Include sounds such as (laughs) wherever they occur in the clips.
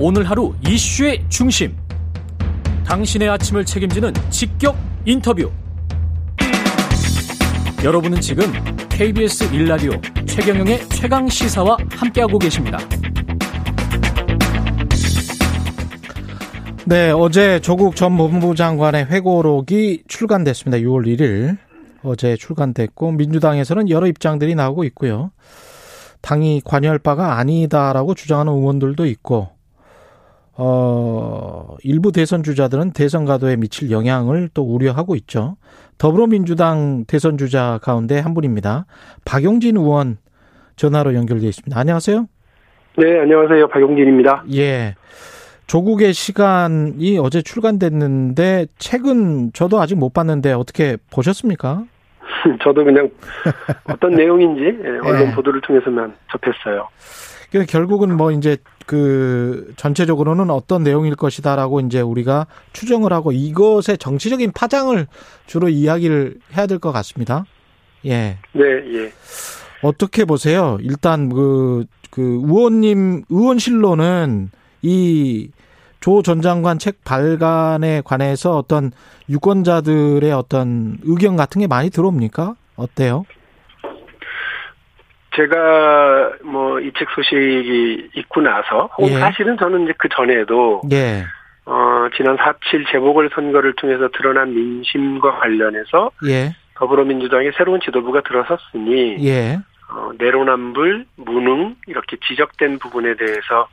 오늘 하루 이슈의 중심. 당신의 아침을 책임지는 직격 인터뷰. 여러분은 지금 KBS 일라디오 최경영의 최강 시사와 함께하고 계십니다. 네, 어제 조국 전 법무부 장관의 회고록이 출간됐습니다. 6월 1일 어제 출간됐고 민주당에서는 여러 입장들이 나오고 있고요. 당이 관여할 바가 아니다라고 주장하는 의원들도 있고 어, 일부 대선 주자들은 대선 가도에 미칠 영향을 또 우려하고 있죠. 더불어민주당 대선 주자 가운데 한 분입니다. 박용진 의원 전화로 연결되어 있습니다. 안녕하세요. 네, 안녕하세요. 박용진입니다. 예. 조국의 시간이 어제 출간됐는데 책은 저도 아직 못 봤는데 어떻게 보셨습니까? (laughs) 저도 그냥 어떤 (laughs) 내용인지 예, 언론 네. 보도를 통해서만 접했어요. 결국은 뭐 이제 그 전체적으로는 어떤 내용일 것이다라고 이제 우리가 추정을 하고 이것의 정치적인 파장을 주로 이야기를 해야 될 것 같습니다. 예. 네, 예. 어떻게 보세요? 일단 그, 그 의원님, 의원실로는 이 조 전 장관 책 발간에 관해서 어떤 유권자들의 어떤 의견 같은 게 많이 들어옵니까? 어때요? 제가 뭐 이 책 소식이 있고 나서 예. 사실은 저는 이제 그 전에도 예. 어 지난 4.7 재보궐 선거를 통해서 드러난 민심과 관련해서 예. 더불어민주당의 새로운 지도부가 들어섰으니 예. 어, 내로남불, 무능 이렇게 지적된 부분에 대해서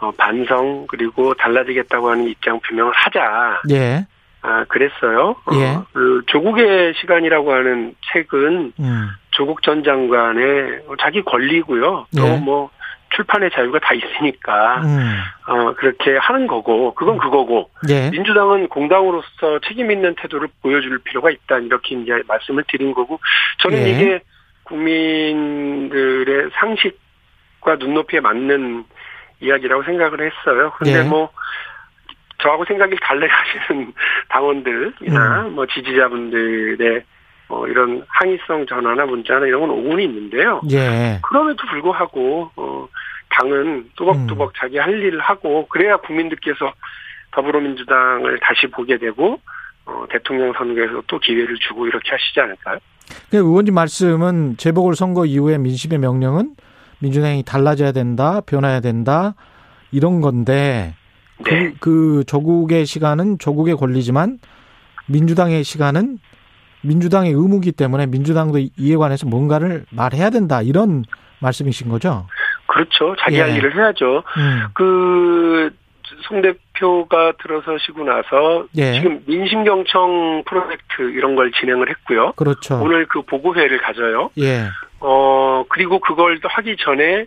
어, 반성 그리고 달라지겠다고 하는 입장 표명을 하자. 예. 아, 그랬어요. 어, 예. 어, 그 조국의 시간이라고 하는 책은 음. 조국 전 장관의 자기 권리고요. 예. 또뭐 출판의 자유가 다 있으니까 음. 어 그렇게 하는 거고 그건 그거고 예. 민주당은 공당으로서 책임 있는 태도를 보여줄 필요가 있다 이렇게 이제 말씀을 드린 거고 저는 예. 이게 국민들의 상식과 눈높이에 맞는 이야기라고 생각을 했어요. 근데 예. 뭐 저하고 생각이 달라하시는 (laughs) 당원들이나 음. 뭐 지지자분들의 뭐 이런 항의성 전화나 문자나 이런 건 오군이 있는데요. 예. 그럼에도 불구하고 어 당은 뚜벅뚜벅 음. 자기 할 일을 하고 그래야 국민들께서 더불어민주당을 다시 보게 되고 어 대통령 선거에서 또 기회를 주고 이렇게 하시지 않을까요? 그 의원님 말씀은 재보궐 선거 이후에 민심의 명령은 민주당이 달라져야 된다, 변화해야 된다 이런 건데 그, 네. 그, 그 조국의 시간은 조국의 권리지만 민주당의 시간은 민주당의 의무기 때문에 민주당도 이에 관해서 뭔가를 말해야 된다 이런 말씀이신 거죠? 그렇죠. 자기 예. 할 일을 해야죠. 음. 그송 대표가 들어서시고 나서 예. 지금 민심 경청 프로젝트 이런 걸 진행을 했고요. 그렇죠. 오늘 그 보고회를 가져요. 예. 어 그리고 그걸 또 하기 전에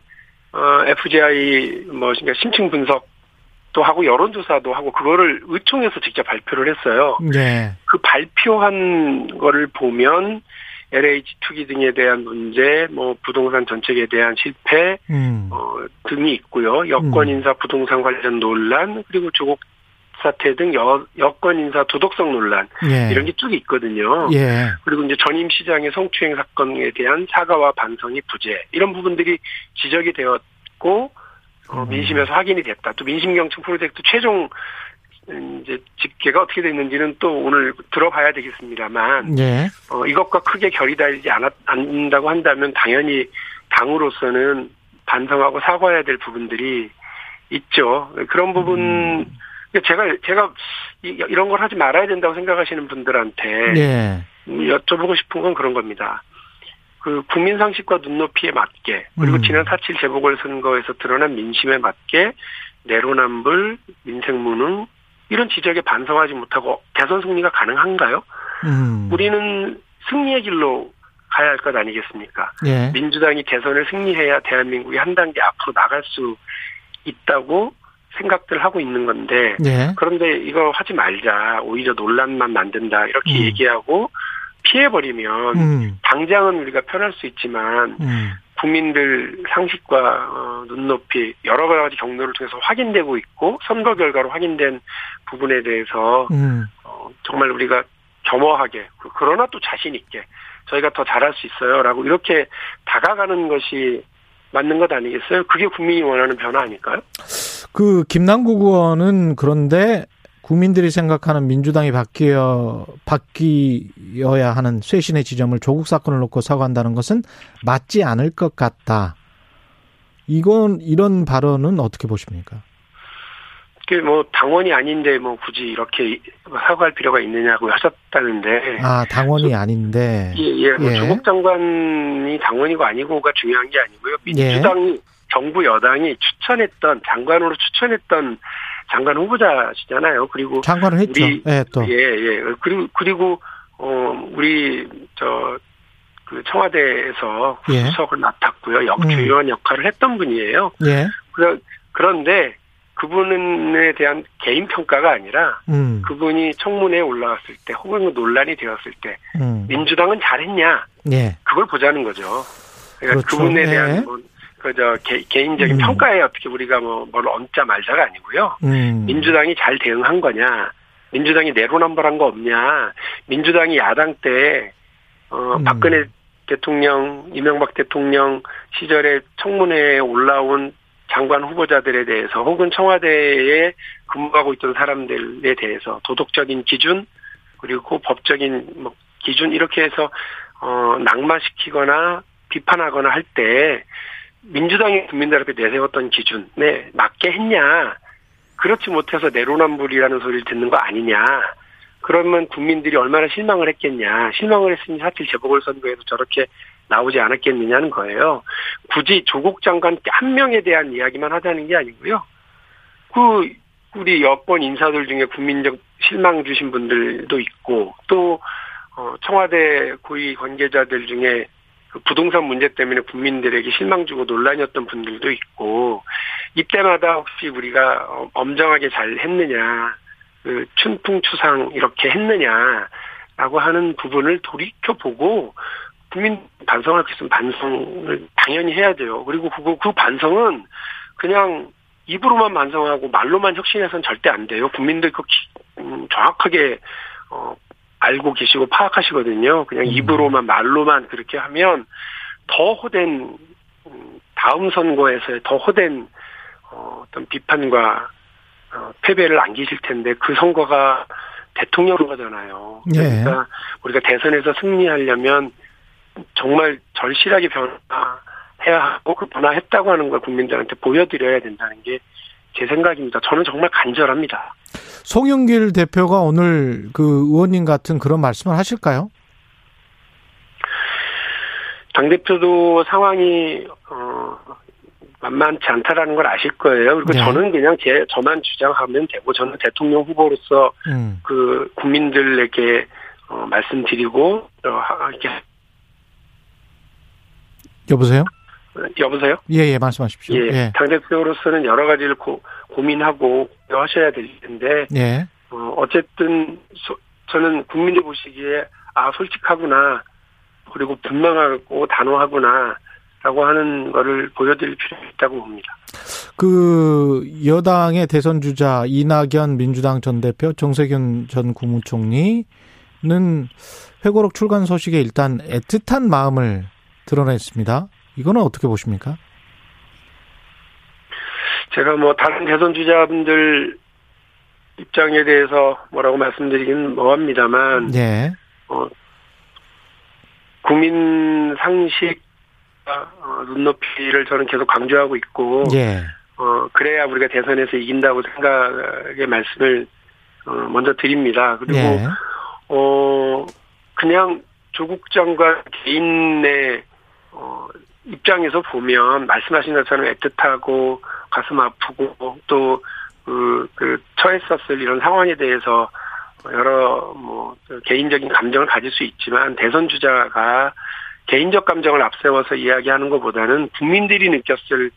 어 FGI 뭐 그러니까 심층 분석 또 하고 여론조사도 하고 그거를 의총에서 직접 발표를 했어요. 네. 그 발표한 거를 보면 LH 투기 등에 대한 문제, 뭐 부동산 정책에 대한 실패 음. 어, 등이 있고요. 여권 음. 인사 부동산 관련 논란 그리고 조국 사태 등 여, 여권 인사 도덕성 논란 예. 이런 게 쭉 있거든요. 예. 그리고 이제 전임 시장의 성추행 사건에 대한 사과와 반성이 부재 이런 부분들이 지적이 되었고 어, 음. 민심에서 확인이 됐다. 또 민심경청 프로젝트 최종 음, 이제 집계가 어떻게 됐는지는 또 오늘 들어봐야 되겠습니다만, 예. 어, 이것과 크게 결이 않았, 않는다고 한다면 당연히 당으로서는 반성하고 사과해야 될 부분들이 있죠. 그런 부분, 음. 제가, 제가 이런 걸 하지 말아야 된다고 생각하시는 분들한테 예. 여쭤보고 싶은 건 그런 겁니다. 그 국민 상식과 눈높이에 맞게 그리고 음. 지난 4.7 재보궐 선거에서 드러난 민심에 맞게 내로남불, 민생 무능 이런 지적에 반성하지 못하고 대선 승리가 가능한가요? 음. 우리는 승리의 길로 가야 할 것 아니겠습니까? 예. 민주당이 대선을 승리해야 대한민국이 한 단계 앞으로 나갈 수 있다고 생각들 하고 있는 건데 예. 그런데 이거 하지 말자 오히려 논란만 만든다 이렇게 음. 얘기하고 피해버리면 음. 당장은 우리가 편할 수 있지만 음. 국민들 상식과 어, 눈높이 여러 가지 경로를 통해서 확인되고 있고 선거 결과로 확인된 부분에 대해서 음. 어, 정말 우리가 겸허하게 그, 그러나 또 자신 있게 저희가 더 잘할 수 있어요라고 이렇게 다가가는 것이 맞는 것 아니겠어요? 그게 국민이 원하는 변화 아닐까요? 그 김남국 의원은 그런데 국민들이 생각하는 민주당이 바뀌어 바뀌어야 하는 쇄신의 지점을 조국 사건을 놓고 사과한다는 것은 맞지 않을 것 같다. 이건 이런 발언은 어떻게 보십니까? 뭐 당원이 아닌데 뭐 굳이 이렇게 사과할 필요가 있느냐고 하셨다는데 아 당원이 아닌데 예예 예, 뭐 예. 조국 장관이 당원이고 아니고가 중요한 게 아니고요 민주당이 예. 정부 여당이 추천했던 장관으로 추천했던 장관 후보자시잖아요 그리고 장관을 했죠 우리, 예, 또. 예, 예. 그리고 그리고 어 우리 저 그 청와대에서 예. 수석을 맡았고요 역주요한 음. 역할을 했던 분이에요. 예. 그런데 그분에 대한 개인 평가가 아니라 음. 그분이 청문회에 올라왔을 때 혹은 논란이 되었을 때 음. 민주당은 잘했냐 예. 그걸 보자는 거죠. 그러니까 그렇죠. 그분에 대한 예. 뭐 그저 개인적인 음. 평가에 어떻게 우리가 뭐 뭘 얹자 말자가 아니고요. 음. 민주당이 잘 대응한 거냐, 민주당이 내로남불한 거 없냐, 민주당이 야당 때 어, 음. 박근혜 대통령, 이명박 대통령 시절에 청문회에 올라온 장관 후보자들에 대해서 혹은 청와대에 근무하고 있던 사람들에 대해서 도덕적인 기준 그리고 법적인 뭐 기준 이렇게 해서 어 낙마시키거나 비판하거나 할 때 민주당이 국민들 앞에 내세웠던 기준에 맞게 했냐 그렇지 못해서 내로남불이라는 소리를 듣는 거 아니냐 그러면 국민들이 얼마나 실망을 했겠냐 실망을 했으니 하필 재보궐선거에서 저렇게 나오지 않았겠느냐는 거예요. 굳이 조국 장관 한 명에 대한 이야기만 하자는 게 아니고요. 그 우리 여권 인사들 중에 국민적 실망 주신 분들도 있고 또 어, 청와대 고위 관계자들 중에 그 부동산 문제 때문에 국민들에게 실망 주고 논란이었던 분들도 있고 이때마다 혹시 우리가 어, 엄정하게 잘 했느냐 그 춘풍추상 이렇게 했느냐라고 하는 부분을 돌이켜 보고 국민 반성할 수 있으면 반성을 당연히 해야 돼요. 그리고 그거 그 반성은 그냥 입으로만 반성하고 말로만 혁신해서는 절대 안 돼요. 국민들 그 음, 정확하게 어 알고 계시고 파악하시거든요. 그냥 음. 입으로만 말로만 그렇게 하면 더 호된 음, 다음 선거에서의 더 호된 어, 어떤 비판과 어, 패배를 안기실 텐데 그 선거가 대통령 선거잖아요. 예. 그러니까 예. 우리가 대선에서 승리하려면 정말 절실하게 변화해야 하고 그 변화했다고 하는 걸 국민들한테 보여드려야 된다는 게 제 생각입니다. 저는 정말 간절합니다. 송영길 대표가 오늘 그 의원님 같은 그런 말씀을 하실까요? 당대표도 상황이, 어, 만만치 않다라는 걸 아실 거예요. 그리고 네. 저는 그냥 제, 저만 주장하면 되고, 저는 대통령 후보로서 음. 그 국민들에게 어, 말씀드리고, 어, 이렇게 여보세요? 여보세요? 예, 예, 말씀하십시오. 예. 예. 당대표로서는 여러 가지를 고, 고민하고 하셔야 될 텐데, 예. 어, 어쨌든, 소, 저는 국민들 보시기에, 아, 솔직하구나, 그리고 분명하고 단호하구나, 라고 하는 거를 보여드릴 필요가 있다고 봅니다. 그, 여당의 대선 주자, 이낙연 민주당 전 대표, 정세균 전 국무총리는 회고록 출간 소식에 일단 애틋한 마음을 드러냈습니다. 이거는 어떻게 보십니까? 제가 뭐 다른 대선 주자분들 입장에 대해서 뭐라고 말씀드리긴 뭐합니다만, 예. 어, 국민 상식 어, 눈높이를 저는 계속 강조하고 있고, 예. 어 그래야 우리가 대선에서 이긴다고 생각의 말씀을 어, 먼저 드립니다. 그리고 예. 어 그냥 조국 장관 개인의 어, 입장에서 보면 말씀하신 것처럼 애틋하고 가슴 아프고 또 그, 그 처했었을 이런 상황에 대해서 여러 뭐 개인적인 감정을 가질 수 있지만 대선 주자가 개인적 감정을 앞세워서 이야기하는 것보다는 국민들이 느꼈을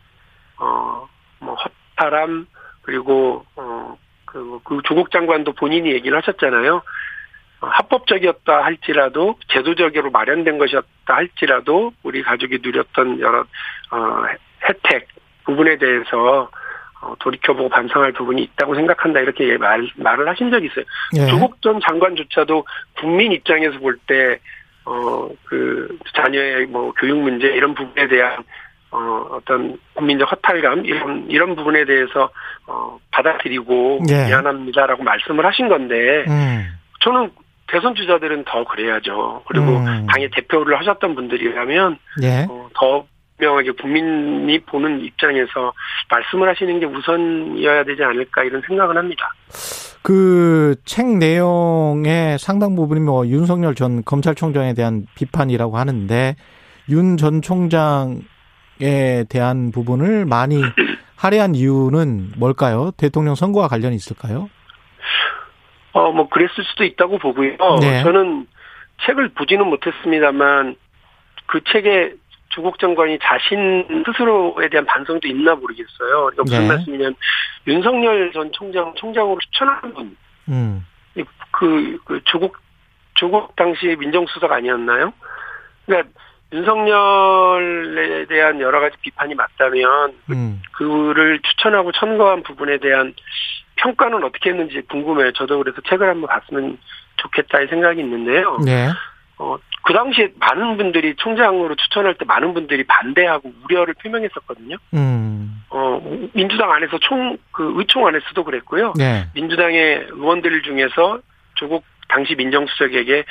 어뭐 허탈함 그리고 어그 그 조국 장관도 본인이 얘기를 하셨잖아요. 합법적이었다 할지라도 제도적으로 마련된 것이었다 할지라도 우리 가족이 누렸던 여러 어, 혜택 부분에 대해서 어, 돌이켜보고 반성할 부분이 있다고 생각한다 이렇게 말 말을 하신 적이 있어요. 예. 조국 전 장관조차도 국민 입장에서 볼 때 어 그 자녀의 뭐 교육 문제 이런 부분에 대한 어, 어떤 국민적 허탈감 이런 이런 부분에 대해서 어, 받아들이고 예. 미안합니다라고 말씀을 하신 건데 음. 저는 대선 주자들은 더 그래야죠. 그리고 음. 당의 대표를 하셨던 분들이라면 예. 어, 더 분명하게 국민이 보는 입장에서 말씀을 하시는 게 우선이어야 되지 않을까 이런 생각을 합니다. 그 책 내용의 상당 부분이 뭐 윤석열 전 검찰총장에 대한 비판이라고 하는데 윤 전 총장에 대한 부분을 많이 (clears throat) 할애한 이유는 뭘까요? 대통령 선거와 관련이 있을까요? 어, 뭐, 그랬을 수도 있다고 보고요. 네. 저는 책을 보지는 못했습니다만, 그 책에 조국 장관이 자신 스스로에 대한 반성도 있나 모르겠어요. 그러니까 무슨 네. 말씀이냐면 윤석열 전 총장 총장으로 추천한 분, 음. 그, 그 조국 조국 당시 민정수석 아니었나요? 그러니까 윤석열에 대한 여러 가지 비판이 맞다면 음. 그를 추천하고 천거한 부분에 대한 평가는 어떻게 했는지 궁금해요. 저도 그래서 책을 한번 봤으면 좋겠다의 생각이 있는데요. 네. 어, 그 당시에 많은 분들이 총장으로 추천할 때 많은 분들이 반대하고 우려를 표명했었거든요. 음. 어, 민주당 안에서 총, 그 의총 안에서도 그랬고요. 네. 민주당의 의원들 중에서 조국 당시 민정수석에게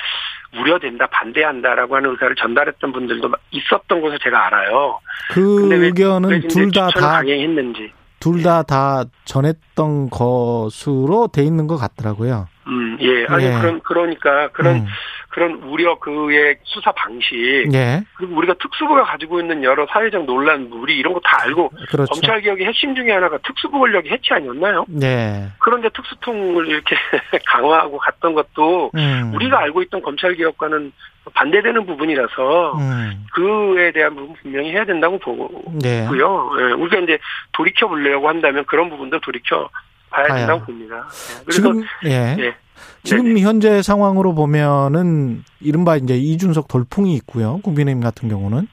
우려된다, 반대한다라고 하는 의사를 전달했던 분들도 있었던 것을 제가 알아요. 그 의견은 둘 다 다 강행했는지. 둘 다다 다 전했던 것으로 돼 있는 것 같더라고요. 음, 예. 아니, 예. 그런, 그러니까, 그런, 음. 그런 우려 그의 수사 방식. 예. 그리고 우리가 특수부가 가지고 있는 여러 사회적 논란, 우리 이런 거 다 알고. 그렇죠. 검찰 개혁의 핵심 중에 하나가 특수부 권력의 해치 아니었나요? 네. 그런데 특수통을 이렇게 (laughs) 강화하고 갔던 것도 음. 우리가 알고 있던 검찰 개혁과는 반대되는 부분이라서 음. 그에 대한 부분 분명히 해야 된다고 보고요. 네. 예. 우리가 이제 돌이켜 보려고 한다면 그런 부분도 돌이켜 봐야 된다고 봅니다. 예. 그래서 지금 예. 예. 지금 네네. 현재 상황으로 보면은 이른바 이제 이준석 돌풍이 있고요. 국민의힘 같은 경우는.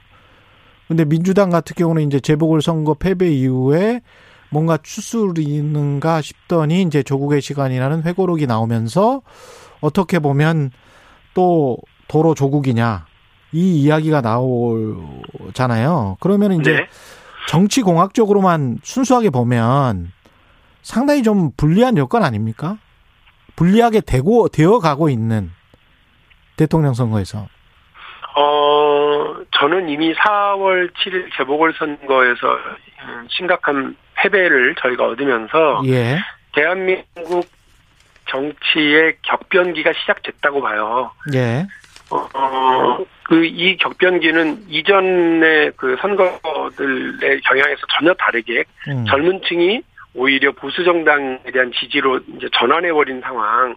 근데 민주당 같은 경우는 이제 재보궐 선거 패배 이후에 뭔가 추스리 있는가 싶더니 이제 조국의 시간이라는 회고록이 나오면서 어떻게 보면 또 도로 조국이냐 이 이야기가 나오잖아요. 그러면 이제 네. 정치 공학적으로만 순수하게 보면 상당히 좀 불리한 여건 아닙니까? 불리하게 되고 되어 가고 있는 대통령 선거에서. 어, 저는 이미 4월 7일 재보궐 선거에서 심각한 패배를 저희가 얻으면서 예. 대한민국 정치의 격변기가 시작됐다고 봐요. 예. 어, 그, 이 격변기는 이전의 그 선거들의 경향에서 전혀 다르게 음. 젊은 층이 오히려 보수 정당에 대한 지지로 이제 전환해 버린 상황,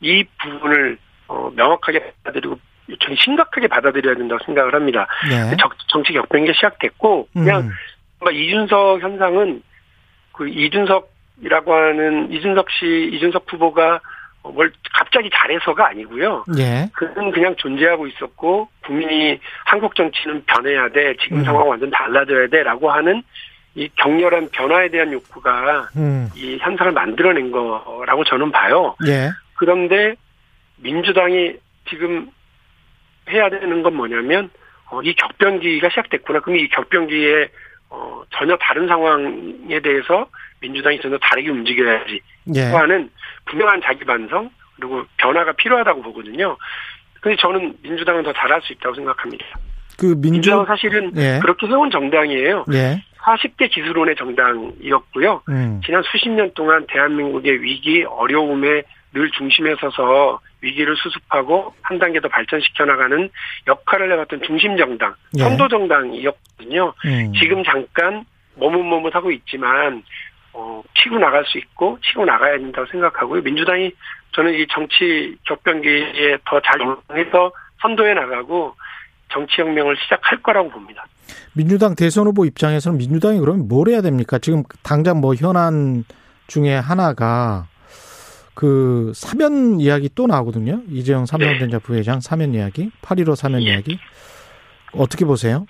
이 부분을 어, 명확하게 받아들이고 좀 심각하게 받아들여야 된다고 생각을 합니다. 네. 정치 격변기가 시작됐고 그냥 음. 이준석 현상은 그 이준석이라고 하는 이준석 씨 이준석 후보가 뭘 갑자기 잘해서가 아니고요. 예. 그는 그냥 존재하고 있었고 국민이 한국 정치는 변해야 돼. 지금 음. 상황 완전 달라져야 돼라고 하는 이 격렬한 변화에 대한 욕구가 음. 이 현상을 만들어낸 거라고 저는 봐요. 예. 그런데 민주당이 지금 해야 되는 건 뭐냐면 어, 이 격변기가 시작됐구나. 그럼 이 격변기에 어, 전혀 다른 상황에 대해서 민주당이 전혀 다르게 움직여야지. 예. 하는 분명한 자기 반성 그리고 변화가 필요하다고 보거든요. 근데 저는 민주당은 더 잘할 수 있다고 생각합니다. 그 민주... 민주당은 사실은 예. 그렇게 세운 정당이에요. 예. 40대 기술론의 정당이었고요. 음. 지난 수십 년 동안 대한민국의 위기, 어려움에 늘 중심에 서서 위기를 수습하고 한 단계 더 발전시켜 나가는 역할을 해왔던 중심 정당, 예. 선도 정당이었거든요. 음. 지금 잠깐 머뭇머뭇하고 있지만 어, 치고 나갈 수 있고 치고 나가야 된다고 생각하고요. 민주당이 저는 이 정치 격변기에 더 잘融해서 선도해 나가고 정치혁명을 시작할 거라고 봅니다. 민주당 대선 후보 입장에서는 민주당이 그러면 뭘 해야 됩니까? 지금 당장 뭐 현안 중에 하나가 그 사면 이야기 또 나오거든요. 이재용 삼성전자 네. 부회장 사면 이야기, 8.15 사면 예. 이야기. 어떻게 보세요?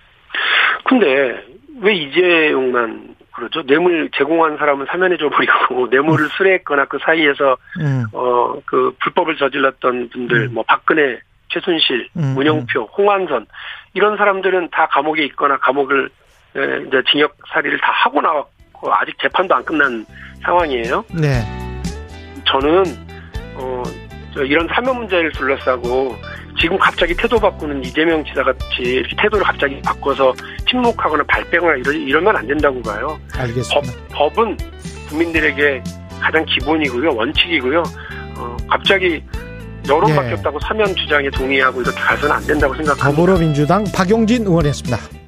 근데 왜 이재용만 그러죠? 뇌물 제공한 사람은 사면해줘 버리고 (laughs) 뇌물을 음. 수뢰했거나 그 사이에서 음. 어그 불법을 저질렀던 분들 음. 뭐 박근혜 최순실, 음. 문영표, 홍완선 이런 사람들은 다 감옥에 있거나 감옥을 이제 징역 살이를 다 하고 나왔고 아직 재판도 안 끝난 상황이에요. 네. 저는 어 이런 사면 문제를 둘러싸고 지금 갑자기 태도 바꾸는 이재명 지사 같이 이렇게 태도를 갑자기 바꿔서 침묵하거나 발뺌하거나 이러, 이러면 안 된다고 봐요. 알겠습니다. 법, 법은 국민들에게 가장 기본이고요, 원칙이고요. 어, 갑자기 여론 예. 바뀌었다고 사면 주장에 동의하고 이렇게 가서는 안 된다고 생각합니다. 더불어민주당 박용진 의원이었습니다.